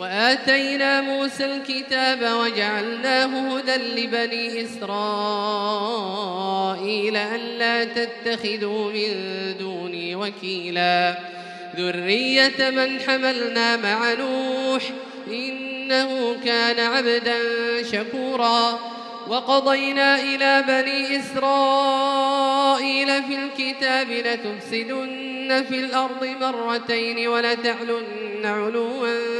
وآتينا موسى الكتاب وجعلناه هدى لبني إسرائيل ألا تتخذوا من دوني وكيلا. ذرية من حملنا مع نوح إنه كان عبدا شكورا. وقضينا إلى بني إسرائيل في الكتاب لتفسدن في الأرض مرتين ولتعلن علوا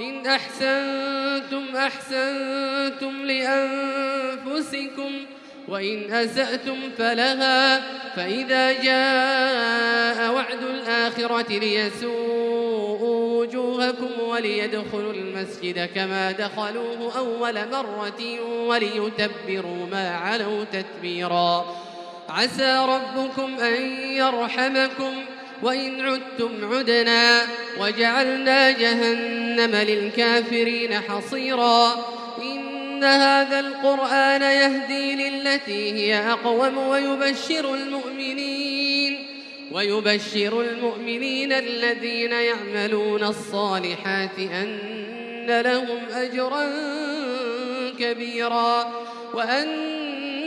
إن أحسنتم أحسنتم لأنفسكم وإن أسأتم فلها فإذا جاء وعد الآخرة ليسوءوا وجوهكم وليدخلوا المسجد كما دخلوه أول مرة وليتبروا ما علوا تتبيرا. عسى ربكم أن يرحمكم وإن عدتم عدنا وجعلنا جهنم للكافرين حصيرا. إن هذا القرآن يهدي للتي هي أقوم ويبشر المؤمنين ويبشر المؤمنين الذين يعملون الصالحات أن لهم أجرا كبيرا وأن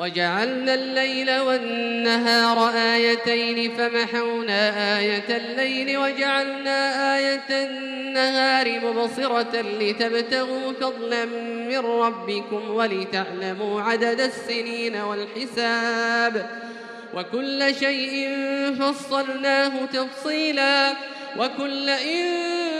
وجعلنا الليل والنهار آيتين فمحونا آية الليل وجعلنا آية النهار مبصرة لتبتغوا فضلا من ربكم ولتعلموا عدد السنين والحساب وكل شيء فصلناه تفصيلا وكل إنسان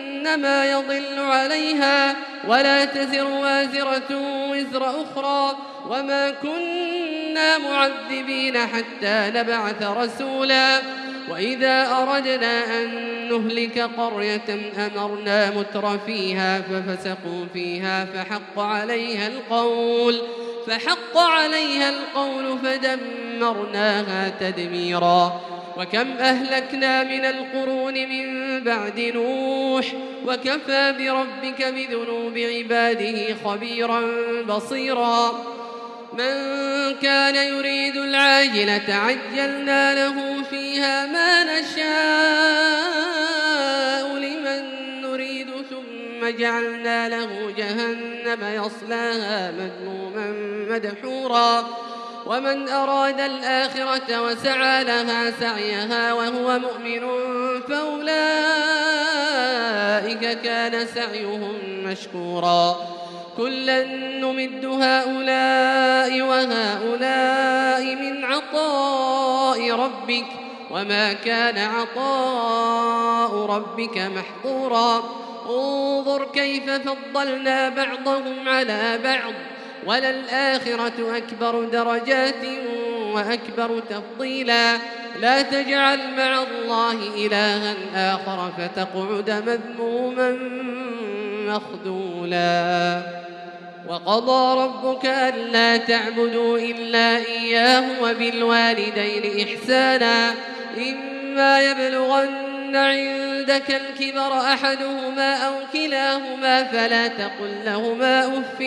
فإنما يضل عليها ولا تزر وازرة وزر أخرى وما كنا معذبين حتى نبعث رسولا وإذا أردنا أن نهلك قرية أمرنا متر فيها ففسقوا فيها فحق عليها القول فحق عليها القول فدمرناها تدميرا وكم أهلكنا من القرون من بعد نوح وكفى بربك بذنوب عباده خبيرا بصيرا. من كان يريد العاجلة عجلنا له فيها ما نشاء لمن نريد ثم جعلنا له جهنم يصلاها مذموما مدحورا. ومن أراد الآخرة وسعى لها سعيها وهو مؤمن فأولئك كان سعيهم مشكورا. كلا نمد هؤلاء وهؤلاء من عطاء ربك وما كان عطاء ربك محظورا. انظر كيف فضلنا بعضهم على بعض. وللآخرة أكبر درجات وأكبر تفضيلا. لا تجعل مع الله إلها آخر فتقعد مذموما مخذولا. وقضى ربك ألا تعبدوا إلا إياه وبالوالدين إحسانا. إما يبلغن عندك الكبر أحدهما أو كلاهما فلا تقل لهما أف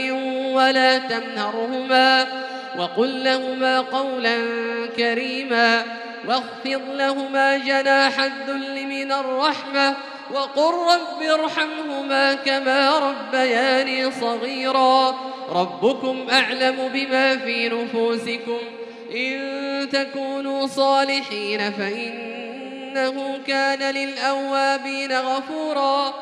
ولا تنهرهما وقل لهما قولا كريما واخفض لهما جناح الذل من الرحمة وقل رب ارحمهما كما ربياني صغيرا ربكم أعلم بما في نفوسكم إن تكونوا صالحين فإنه كان للأوابين غفورا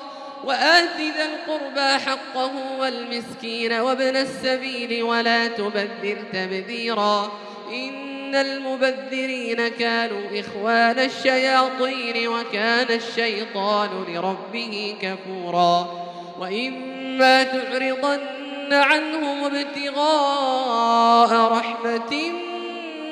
وآت ذا القربى حقه والمسكين وابن السبيل ولا تبذر تبذيرا إن المبذرين كانوا إخوان الشياطين وكان الشيطان لربه كفورا وإما تعرضن عنهم ابتغاء رحمة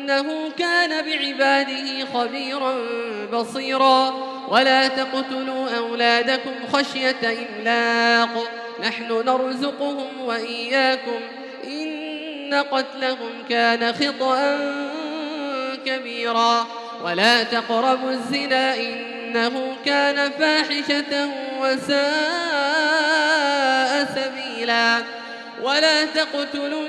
إنه كان بعباده خبيرا بصيرا. ولا تقتلوا أولادكم خشية إملاق. نحن نرزقهم وإياكم. إن قتلهم كان خطأ كبيرا. ولا تقربوا الزنا. إنه كان فاحشة وساء سبيلا. ولا تقتلوا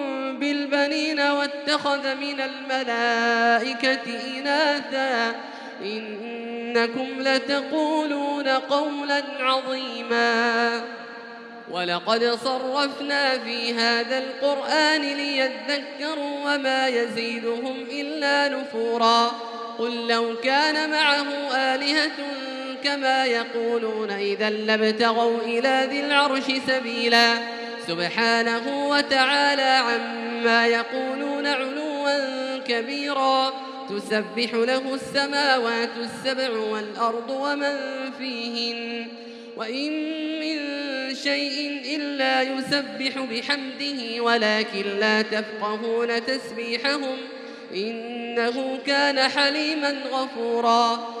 بالبنين واتخذ من الملائكة إناثا. إنكم لتقولون قولا عظيما. ولقد صرفنا في هذا القرآن ليذكروا وما يزيدهم إلا نفورا. قل لو كان معه آلهة كما يقولون إذا لابتغوا إلى ذي العرش سبيلا. سبحانه وتعالى عما يقولون علوا كبيرا. تسبح له السماوات السبع والأرض ومن فيهن. وإن من شيء إلا يسبح بحمده ولكن لا تفقهون تسبيحهم. إنه كان حليما غفورا.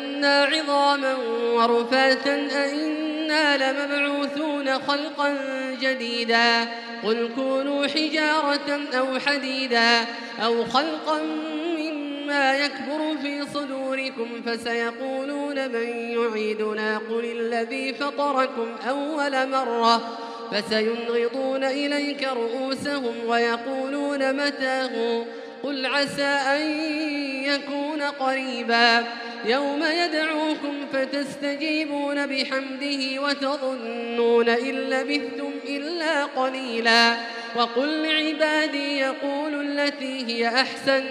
كنا عظاما ورفاتا أئنا لمبعوثون خلقا جديدا. قل كونوا حجارة أو حديدا أو خلقا ما يكبر في صدوركم فسيقولون من يعيدنا. قل الذي فطركم أول مرة فسينغضون إليك رؤوسهم ويقولون متاه قل عسى أن يكون قريبا يوم يدعوكم فتستجيبون بحمده وتظنون إن لبثتم إلا قليلا وقل لعبادي يقولوا التي هي أحسن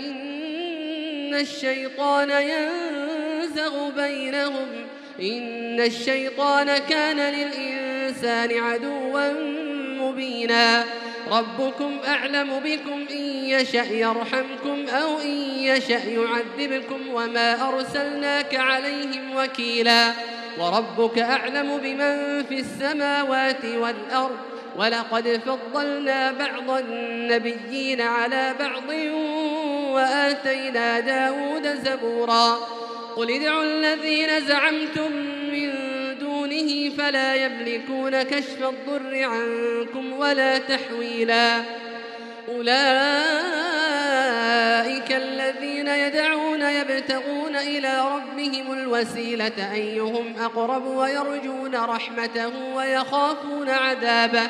إن الشيطان ينزغ بينهم إن الشيطان كان للإنسان عدوا مبينا ربكم أعلم بكم إن يشأ يرحمكم أو إن يشأ يعذبكم وما أرسلناك عليهم وكيلا وربك أعلم بمن في السماوات والأرض ولقد فضلنا بعض النبيين على بعض وآتينا داود زبورا قل ادعوا الذين زعمتم دونه فلا يملكون كشف الضر عنكم ولا تحويلا. أولئك الذين يدعون يبتغون إلى ربهم الوسيلة أيهم أقرب ويرجون رحمته ويخافون عذابه.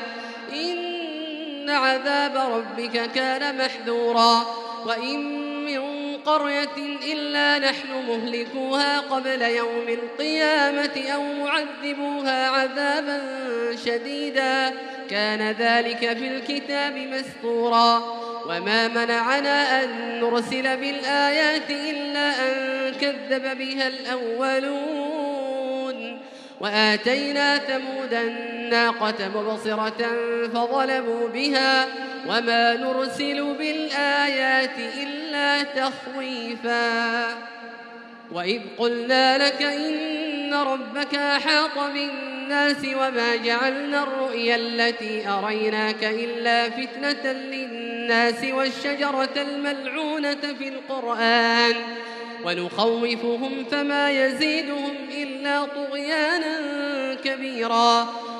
إن عذاب ربك كان محذورا. وإن قرية إلا نحن مهلكوها قبل يوم القيامة أو معذبوها عذابا شديدا. كان ذلك في الكتاب مسطورا وما منعنا أن نرسل بالآيات إلا أن كذب بها الأولون. وآتينا ثمود الناقة مبصرة فظلموا بها. وما نرسل بالآيات إلا تخويفا. وإذ قلنا لك إن ربك أحاط بالناس وما جعلنا الرؤيا التي أريناك إلا فتنة للناس والشجرة الملعونة في القرآن. ونخوفهم فما يزيدهم إلا طغيانا كبيرا.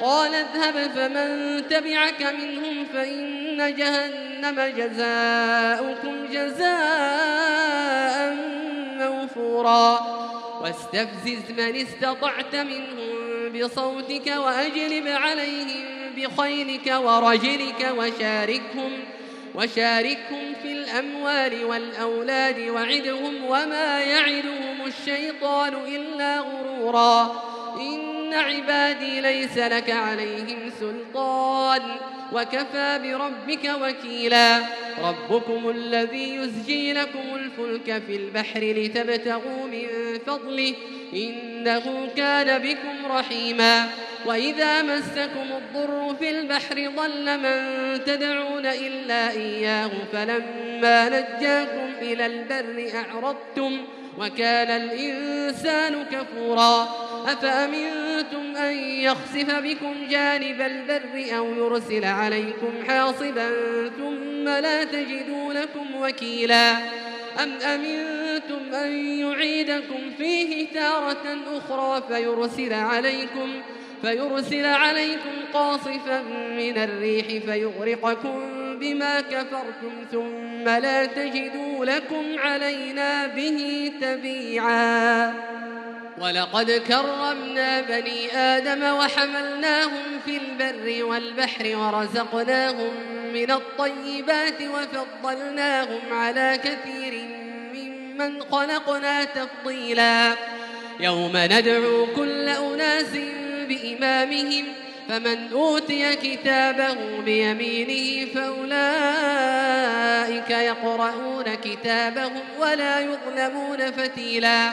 قال اذهب فمن تبعك منهم فإن جهنم جزاؤكم جزاء موفورا. واستفزز من استطعت منهم بصوتك وأجلب عليهم بخيلك ورجلك وشاركهم وشاركهم في الأموال والأولاد وعدهم وما يعدهم الشيطان إلا غرورا. إن عبادي ليس لك عليهم سلطان وكفى بربك وكيلا ربكم الذي يزجي لكم الفلك في البحر لتبتغوا من فضله إنه كان بكم رحيما وإذا مسكم الضر في البحر ضل من تدعون إلا إياه فلما نجاكم إلى البر أعرضتم وكان الإنسان كفورا أفأمنتم أن يخسف بكم جانب البر أو يرسل عليكم حاصبا ثم لا تجدوا لكم وكيلا؟ أم أمنتم أن يعيدكم فيه تارة أخرى فيرسل عليكم فيرسل عليكم قاصفا من الريح فيغرقكم بما كفرتم ثم لا تجدوا لكم علينا به تبيعا. ولقد كرمنا بني آدم وحملناهم في البر والبحر ورزقناهم من الطيبات وفضلناهم على كثير ممن خلقنا تفضيلا. يوم ندعو كل أناس بإمامهم فمن أوتي كتابه بيمينه فأولئك يقرؤون كتابهم ولا يظلمون فتيلا.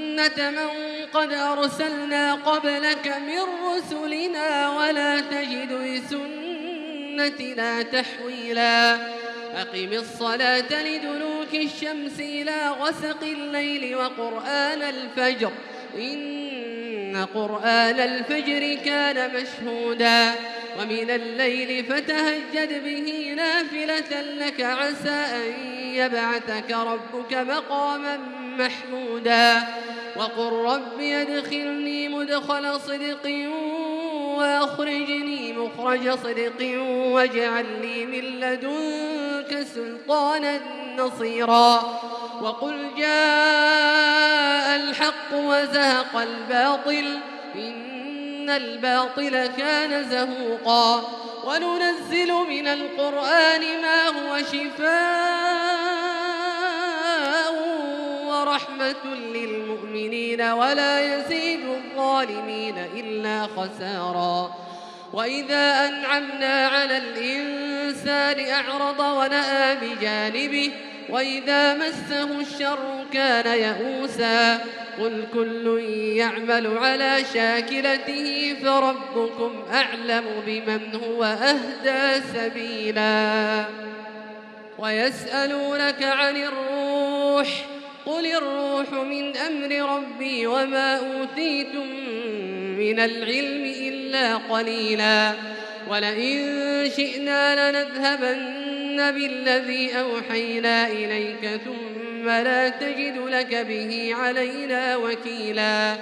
من قد أرسلنا قبلك من رسلنا ولا تجد لسنتنا تحويلا. أقم الصلاة لدلوك الشمس إلى غسق الليل وقرآن الفجر. إن قرآن الفجر كان مشهودا. ومن الليل فتهجد به نافلة لك عسى أن يبعثك ربك مقاما محمودا. وقل رب يدخلني مدخل صدق وأخرجني مخرج صدق واجعل لي من لدنك سلطانا نصيرا. وقل جاء الحق وزهق الباطل إن الباطل كان زهوقا. وننزل من القرآن ما هو شفاء ورحمة للمؤمنين ولا يزيد الظالمين إلا خسارا. وإذا أنعمنا على الإنسان أعرض ونأى بجانبه وإذا مسه الشر كان يئوسا. قل كل يعمل على شاكلته فربكم أعلم بمن هو أهدى سبيلا. ويسألونك عن الروح قل الروح من أمر ربي وما أوتيتم من العلم إلا قليلا. ولئن شئنا لنذهبن بالذي أوحينا إليك ثم لا تجد لك به علينا وكيلا.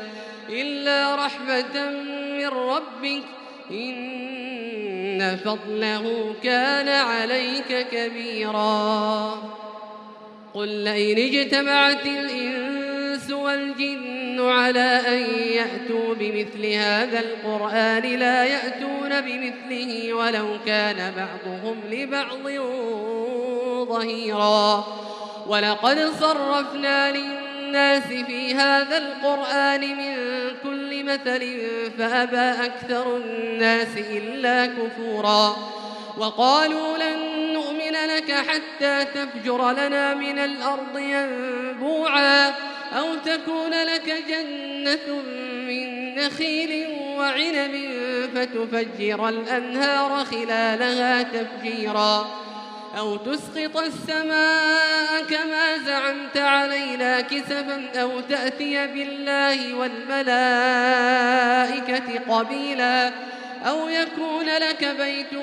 إلا رحمة من ربك إن فضله كان عليك كبيرا. قل لئن اجتمعت والجن على أن يأتوا بمثل هذا القرآن لا يأتون بمثله ولو كان بعضهم لبعض ظهيرا. ولقد صرفنا للناس في هذا القرآن من كل مثل فأبى أكثر الناس إلا كفورا. وقالوا لن نؤمن لك حتى تفجر لنا من الأرض ينبوعا. أو تكون لك جنة من نخيل وعنب فتفجر الأنهار خلالها تفجيرا. أو تسقط السماء كما زعمت علينا كسفا أو تأتي بالله والملائكة قبيلا. أو يكون لك بيت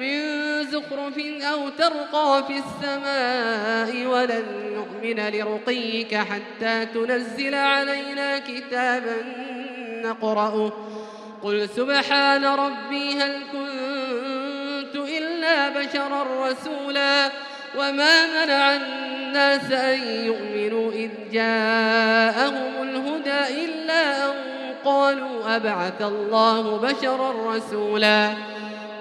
من زخرف أو ترقى في السماء ولن نؤمن لرقيك حتى تنزل علينا كتابا نقرأه قل سبحان ربي هل كنت إلا بشرا رسولا وما منع الناس أن يؤمنوا إذ جاءهم الهدى إلا أن قالوا أبعث الله بشرا رسولا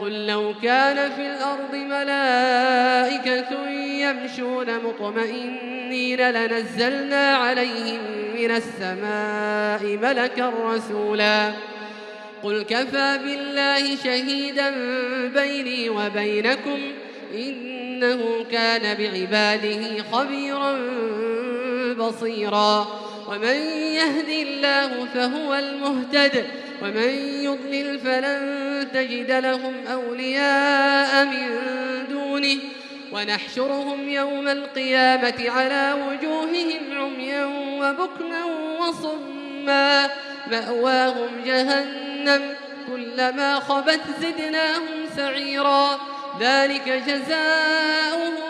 قل لو كان في الأرض ملائكة يمشون مطمئنين لنزلنا عليهم من السماء ملكا رسولا. قل كفى بالله شهيدا بيني وبينكم إنه كان بعباده خبيرا بصيرا. ومن يهد الله فهو المهتد. ومن يضلل فلن تجد لهم أولياء من دونه ونحشرهم يوم القيامة على وجوههم عميا وبكما وصما مأواهم جهنم كلما خبت زدناهم سعيرا ذلك جزاؤهم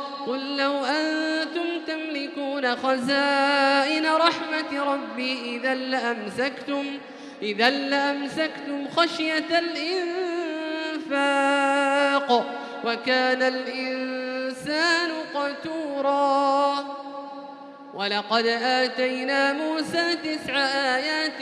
قل لو أنتم تملكون خزائن رحمة ربي إذا لأمسكتم إذا لأمسكتم خشية الإنفاق وكان الإنسان قتورا. ولقد آتينا موسى تسع آيات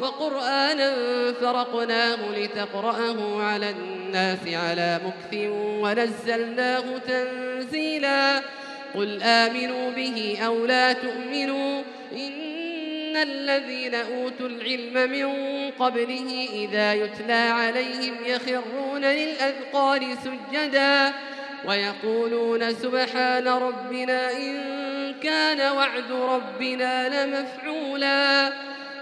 وقرآنا فرقناه لتقرأه على الناس على مكث ونزلناه تنزيلا. قل آمنوا به أو لا تؤمنوا إن الذين أوتوا العلم من قبله إذا يتلى عليهم يخرون للأذقان سجدا ويقولون سبحان ربنا إن كان وعد ربنا لمفعولا.